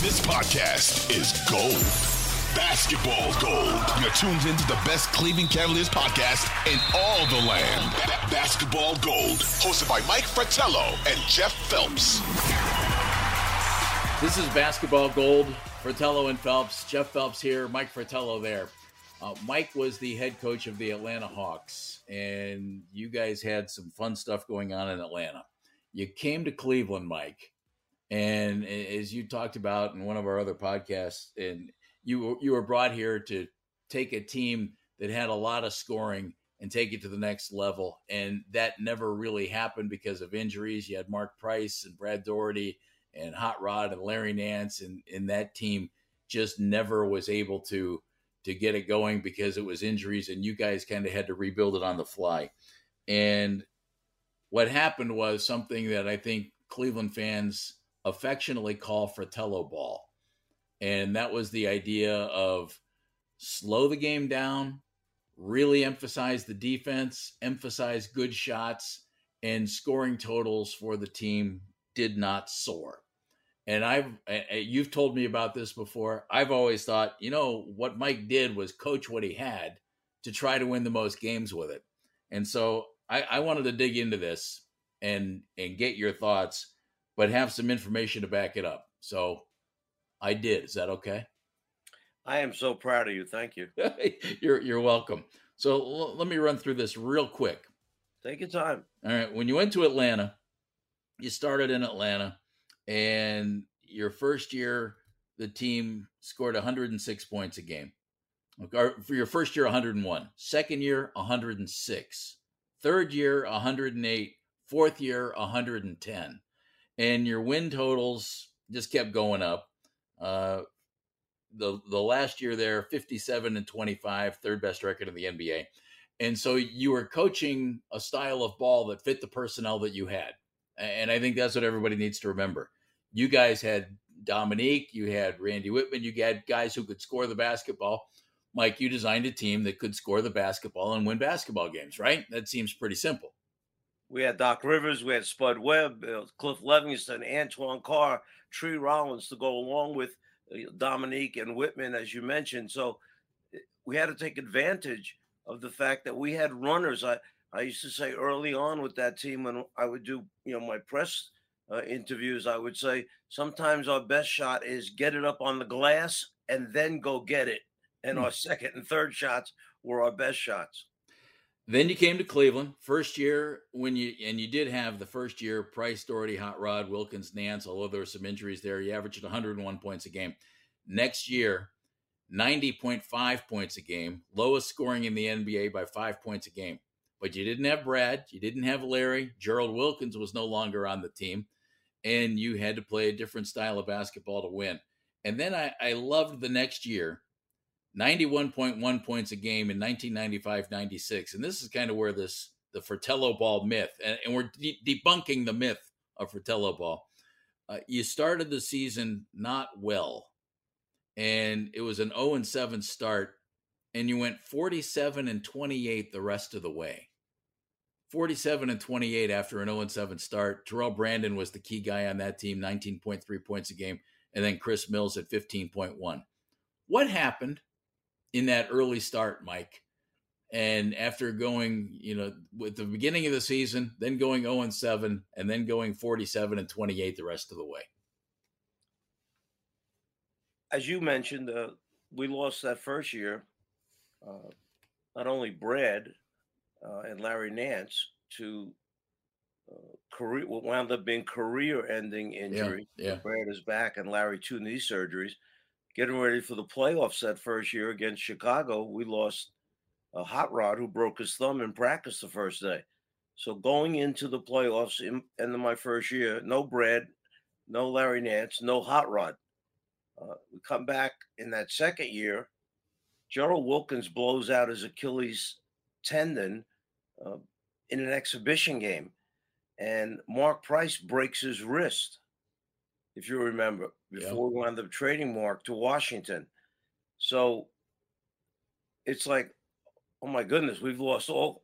This podcast is gold. Basketball gold. You're tuned into the best Cleveland Cavaliers podcast in all the land. Ba- basketball gold. Hosted by Mike Fratello and Jeff Phelps. This is Basketball Gold. Fratello and Phelps. Jeff Phelps here. Mike Fratello there. Uh, Mike was the head coach of the Atlanta Hawks, and you guys had some fun stuff going on in Atlanta. You came to Cleveland, Mike, and as you talked about in one of our other podcasts, and you you were brought here to take a team that had a lot of scoring and take it to the next level, and that never really happened because of injuries. You had Mark Price and Brad Daugherty and Hot Rod and Larry Nance, and, and that team just never was able to to get it going because it was injuries, and you guys kind of had to rebuild it on the fly. And what happened was something that I think Cleveland fans affectionately call Fratello ball. And that was the idea of slow the game down, really emphasize the defense, emphasize good shots, and scoring totals for the team did not soar. And I've you've told me about this before. I've always thought, you know, what Mike did was coach what he had to try to win the most games with it. And so I, I wanted to dig into this and and get your thoughts but have some information to back it up. So I did. Is that okay? I am so proud of you. Thank you. you're you're welcome. So l- let me run through this real quick. Take your time. All right. When you went to Atlanta, you started in Atlanta, and your first year, the team scored 106 points a game. Or for your first year, 101. Second year, 106. Third year, 108. Fourth year, 110 and your win totals just kept going up. Uh, the the last year there, 57 and 25, third best record in the NBA. And so you were coaching a style of ball that fit the personnel that you had. And I think that's what everybody needs to remember. You guys had Dominique, you had Randy Wittman, you had guys who could score the basketball. Mike, you designed a team that could score the basketball and win basketball games, right? That seems pretty simple. We had Doc Rivers, we had Spud Webb, uh, Cliff Levingston, Antoine Carr, Tree Rollins to go along with uh, Dominique and Wittman, as you mentioned. So eh, we had to take advantage of the fact that we had runners. I, I used to say early on with that team when I would do, you know, my press uh, interviews, I would say sometimes our best shot is get it up on the glass and then go get it. And mm. our second and third shots were our best shots. Then you came to Cleveland, first year when you and you did have the first year Price, Daugherty, Hot Rod, Wilkins, Nance. Although there were some injuries there, you averaged 101 points a game. Next year, 90.5 points a game, lowest scoring in the NBA by five points a game. But you didn't have Brad, you didn't have Larry. Gerald Wilkins was no longer on the team, and you had to play a different style of basketball to win. And then I, I loved the next year 91.1 points a game in 1995-96 and this is kind of where this the fratello ball myth and, and we're de- debunking the myth of fratello ball. Uh, you started the season not well and it was an 0 and 7 start and you went 47 and 28 the rest of the way. 47 and 28 after an 0 and 7 start. Terrell brandon was the key guy on that team 19.3 points a game and then chris mills at 15.1 what happened in that early start, Mike. And after going, you know, with the beginning of the season, then going 0 and 7, and then going 47 and 28 the rest of the way. As you mentioned, uh, we lost that first year. Uh, not only Brad uh, and Larry Nance to uh, career, what wound up being career-ending injury. Yeah, yeah. Brad is back, and Larry two knee surgeries. Getting ready for the playoffs that first year against Chicago, we lost a hot rod who broke his thumb in practice the first day. So going into the playoffs in end of my first year, no Brad, no Larry Nance, no hot rod. Uh, we come back in that second year. Gerald Wilkins blows out his Achilles tendon uh, in an exhibition game, and Mark Price breaks his wrist. If you remember, before we wound up trading Mark to Washington. So it's like, oh my goodness, we've lost all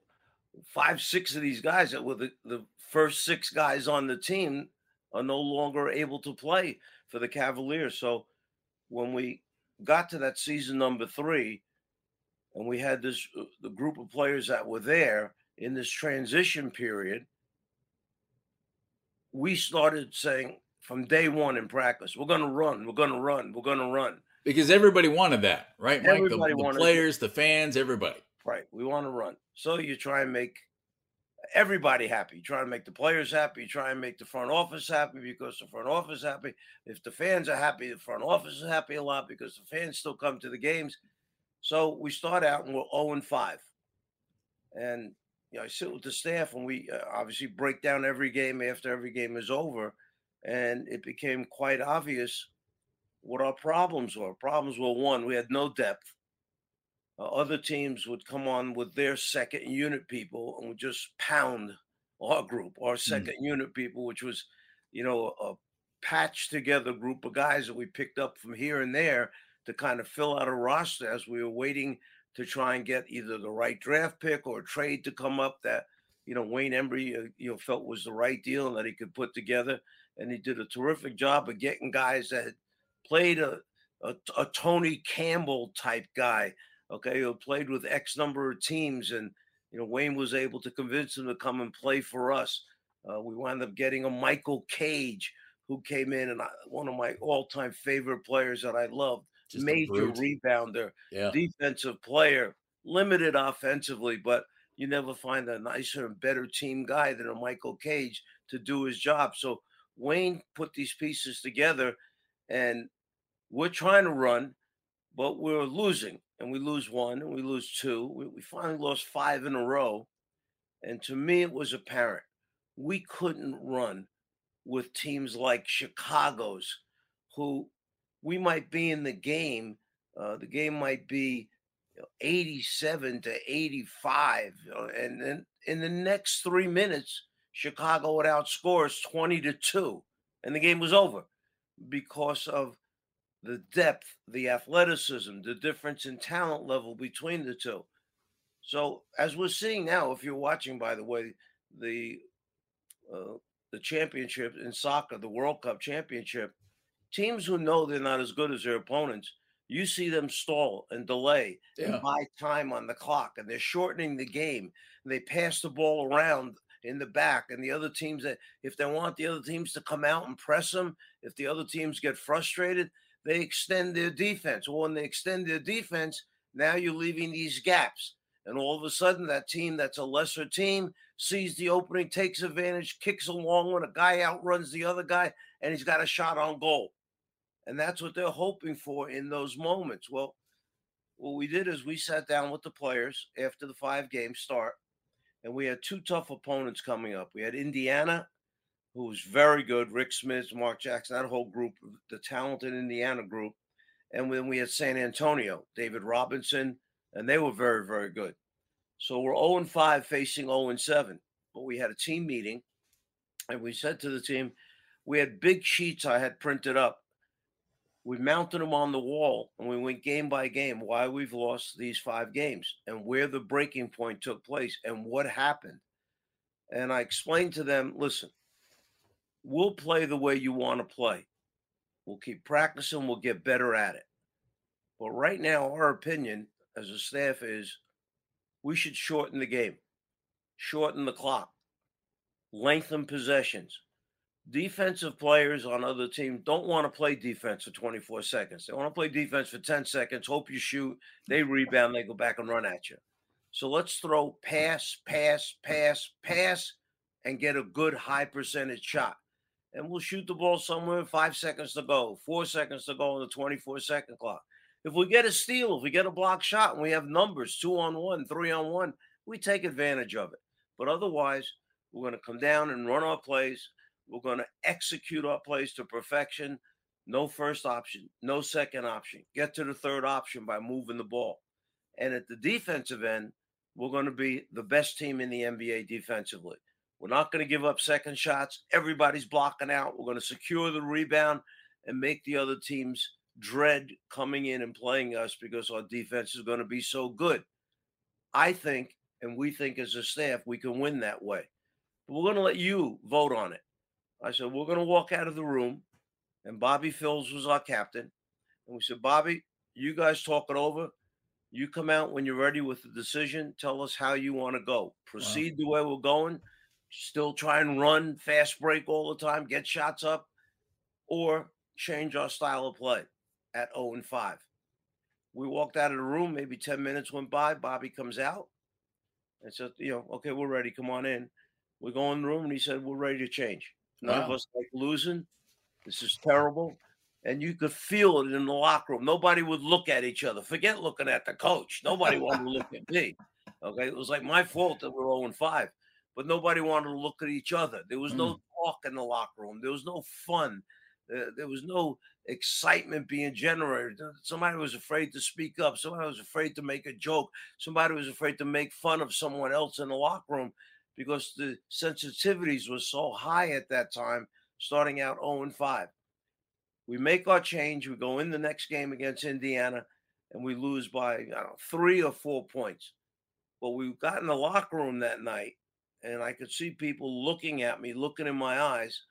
five, six of these guys that were the, the first six guys on the team are no longer able to play for the Cavaliers. So when we got to that season number three, and we had this uh, the group of players that were there in this transition period, we started saying from day one in practice, we're going to run, we're going to run, we're going to run. Because everybody wanted that, right, Mike? Everybody the, the players, the fans, everybody. Right. We want to run. So you try and make everybody happy. You try and make the players happy. You try and make the front office happy because the front office is happy. If the fans are happy, the front office is happy a lot because the fans still come to the games. So we start out and we're 0 and 5. And you know, I sit with the staff and we uh, obviously break down every game after every game is over. And it became quite obvious what our problems were. Problems were one, we had no depth. Uh, other teams would come on with their second unit people and would just pound our group, our second mm. unit people, which was, you know, a patched together group of guys that we picked up from here and there to kind of fill out a roster as we were waiting to try and get either the right draft pick or a trade to come up that you know Wayne Embry uh, you know felt was the right deal and that he could put together and he did a terrific job of getting guys that had played a a, a Tony Campbell type guy okay who played with X number of teams and you know Wayne was able to convince him to come and play for us uh, we wound up getting a Michael Cage who came in and I, one of my all-time favorite players that I loved Just major rebounder, Yeah. defensive player, limited offensively, but you never find a nicer and better team guy than a Michael Cage to do his job. So Wayne put these pieces together, and we're trying to run, but we're losing, and we lose one, and we lose two. We, we finally lost five in a row, and to me, it was apparent we couldn't run with teams like Chicago's, who we might be in the game. Uh, the game might be you know, 87 to 85. you know, and then in the next three minutes, Chicago would outscore us 20 to 2. And the game was over because of the depth, the athleticism, the difference in talent level between the two. So, as we're seeing now, if you're watching, by the way, the uh, the championship in soccer, the World Cup championship, teams who know they're not as good as their opponents, you see them stall and delay Yeah. and buy time on the clock, and they're shortening the game. And they pass the ball around in the back, and the other teams that if they want the other teams to come out and press them, if the other teams get frustrated, they extend their defense. Well, when they extend their defense, now you're leaving these gaps. And all of a sudden, that team that's a lesser team sees the opening, takes advantage, kicks a long one. A guy outruns the other guy, and he's got a shot on goal. And that's what they're hoping for in those moments. Well, what we did is we sat down with the players after the five games start, and we had two tough opponents coming up. We had Indiana, who was very good, Rik Smits, Mark Jackson, that whole group, the talented Indiana group. And then we had San Antonio, David Robinson, and they were very, very good. So we're 0 and 5 facing 0 and 7. But we had a team meeting, and we said to the team, we had big sheets I had printed up. We mounted them on the wall, and we went game by game why we've lost these five games and where the breaking point took place and what happened. And I explained to them, listen, we'll play the way you want to play. We'll keep practicing, we'll get better at it. But right now, our opinion as a staff is we should shorten the game, shorten the clock, lengthen possessions. Defensive players on other teams don't want to play defense for 24 seconds. They want to play defense for 10 seconds, hope you shoot, they rebound, they go back and run at you. So let's throw pass, pass, pass, pass, and get a good high percentage shot. And we'll shoot the ball somewhere, five seconds to go, four seconds to go on the 24 second clock. If we get a steal, if we get a block shot, and we have numbers two on one, three on one, we take advantage of it. But otherwise, we're going to come down and run our plays. We're going to execute our plays to perfection. No first option, no second option. Get to the third option by moving the ball. And at the defensive end, we're going to be the best team in the NBA defensively. We're not going to give up second shots. Everybody's blocking out. We're going to secure the rebound and make the other teams dread coming in and playing us because our defense is going to be so good. I think, and we think as a staff, we can win that way. But we're going to let you vote on it. I said, we're going to walk out of the room, and Bobby Phills was our captain. And we said, Bobby, you guys talk it over. You come out when you're ready with the decision. Tell us how you want to go. Proceed wow. the way we're going. Still try and run, fast break all the time, get shots up, or change our style of play at 0 and 5. We walked out of the room, maybe 10 minutes went by. Bobby comes out and said, you know, okay, we're ready. Come on in. We go in the room and he said, We're ready to change. None wow. of us like losing. This is terrible. And you could feel it in the locker room. Nobody would look at each other. Forget looking at the coach. Nobody wanted to look at me. Okay. It was like my fault that we're 0 and 5, but nobody wanted to look at each other. There was no mm. talk in the locker room. There was no fun. Uh, there was no excitement being generated. Somebody was afraid to speak up. Somebody was afraid to make a joke. Somebody was afraid to make fun of someone else in the locker room because the sensitivities were so high at that time, starting out 0 and 5. We make our change. We go in the next game against Indiana and we lose by know, three or four points. But we got in the locker room that night and I could see people looking at me, looking in my eyes.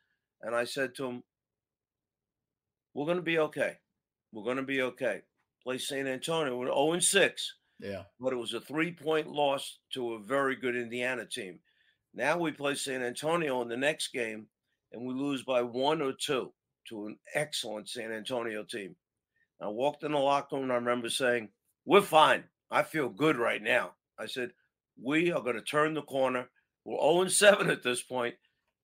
And I said to them, We're going to be okay. We're going to be okay. Play San Antonio. We're 0 and 6. Yeah. But it was a three point loss to a very good Indiana team. Now we play San Antonio in the next game and we lose by one or two to an excellent San Antonio team. I walked in the locker room and I remember saying, We're fine. I feel good right now. I said, We are going to turn the corner. We're 0 7 at this point,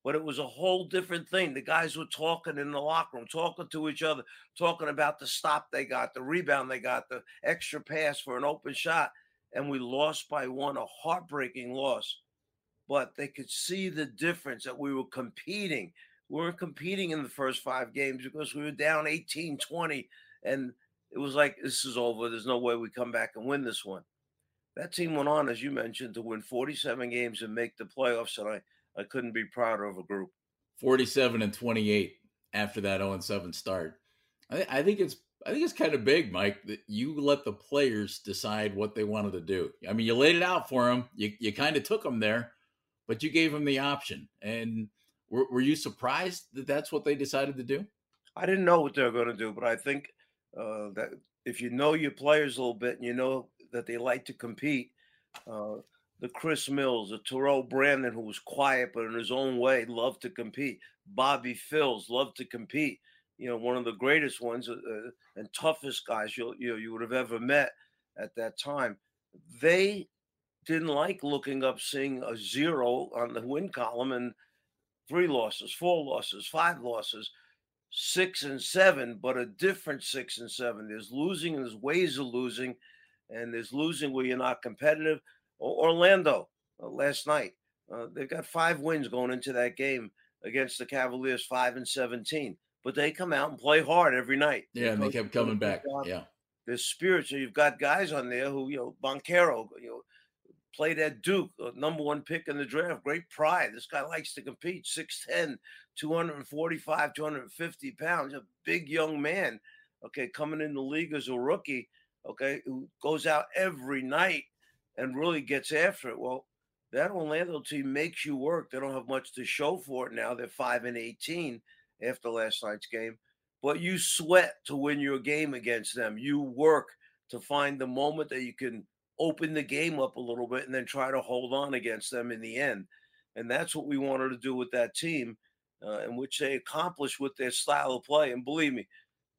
but it was a whole different thing. The guys were talking in the locker room, talking to each other, talking about the stop they got, the rebound they got, the extra pass for an open shot. And we lost by one, a heartbreaking loss but they could see the difference that we were competing. We weren't competing in the first five games because we were down 18 20, and it was like, this is over. There's no way we come back and win this one. That team went on, as you mentioned, to win 47 games and make the playoffs, and I, I couldn't be prouder of a group. 47 and 28 after that 0 7 start. I, I think it's I think it's kind of big, Mike, that you let the players decide what they wanted to do. I mean, you laid it out for them. You, you kind of took them there, but you gave them the option. And were, were you surprised that that's what they decided to do? I didn't know what they were going to do, but I think uh, that if you know your players a little bit and you know that they like to compete, uh, the Chris Mills, the Terrell Brandon, who was quiet but in his own way loved to compete, Bobby Phills loved to compete. You know, one of the greatest ones uh, uh and toughest guys you you you would have ever met at that time. They didn't like looking up seeing a zero on the win column and three losses, four losses, five losses, six and seven, but a different six and seven. There's losing, and there's ways of losing, and there's losing where you're not competitive. Orlando uh, last night, uh, they've got five wins going into that game against the Cavaliers, five and 17, but they come out and play hard every night. Yeah, and they kept coming back. Yeah. There's spirit. So you've got guys on there who, you know, Banchero, you know, played at Duke, number one pick in the draft. Great pride. This guy likes to compete. 6'10, 245, 250 pounds. A big young man, okay, coming in the league as a rookie, okay, who goes out every night and really gets after it. Well, that Orlando team makes you work. They don't have much to show for it now. They're 5 and 18 after last night's game. But you sweat to win your game against them. You work to find the moment that you can open the game up a little bit and then try to hold on against them in the end. And that's what we wanted to do with that team, uh, in which they accomplished with their style of play. And believe me,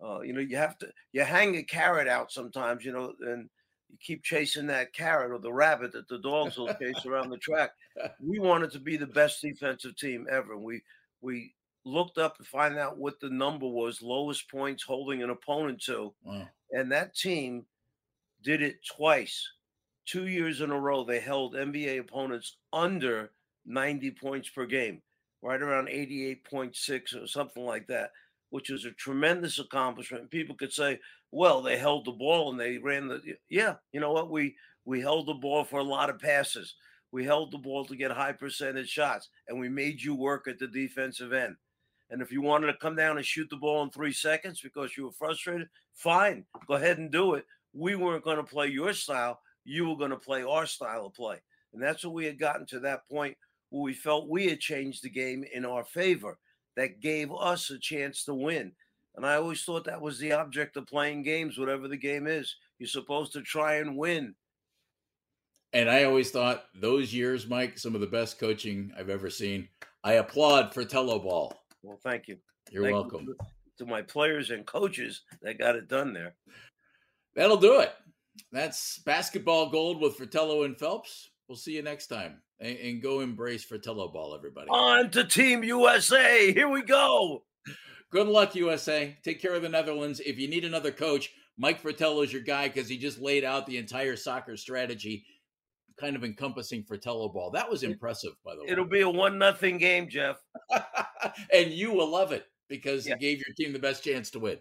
uh, you know, you have to you hang a carrot out sometimes, you know, and you keep chasing that carrot or the rabbit that the dogs will chase around the track. We wanted to be the best defensive team ever. And we we looked up to find out what the number was, lowest points holding an opponent to, Wow. and that team did it twice. Two years in a row, they held NBA opponents under 90 points per game, right around 88.6 or something like that, which was a tremendous accomplishment. People could say, well, they held the ball and they ran the yeah, you know what? We we held the ball for a lot of passes. We held the ball to get high percentage shots, and we made you work at the defensive end. And if you wanted to come down and shoot the ball in three seconds because you were frustrated, fine, go ahead and do it. We weren't going to play your style. You were going to play our style of play. And that's what we had gotten to that point where we felt we had changed the game in our favor. That gave us a chance to win. And I always thought that was the object of playing games, whatever the game is. You're supposed to try and win. And I always thought those years, Mike, some of the best coaching I've ever seen. I applaud Fratello Ball. Well, thank you. You're Thank welcome. to- to my players and coaches that got it done there. That'll do it. That's basketball gold with Fratello and Phelps. We'll see you next time. And, and go embrace Fratello Ball, everybody. On to Team USA. Here we go. Good luck, USA. Take care of the Netherlands. If you need another coach, Mike Fratello is your guy because he just laid out the entire soccer strategy, kind of encompassing Fratello Ball. That was impressive, by the way. It'll be a one nothing game, Jeff. and you will love it because Yeah. you gave your team the best chance to win.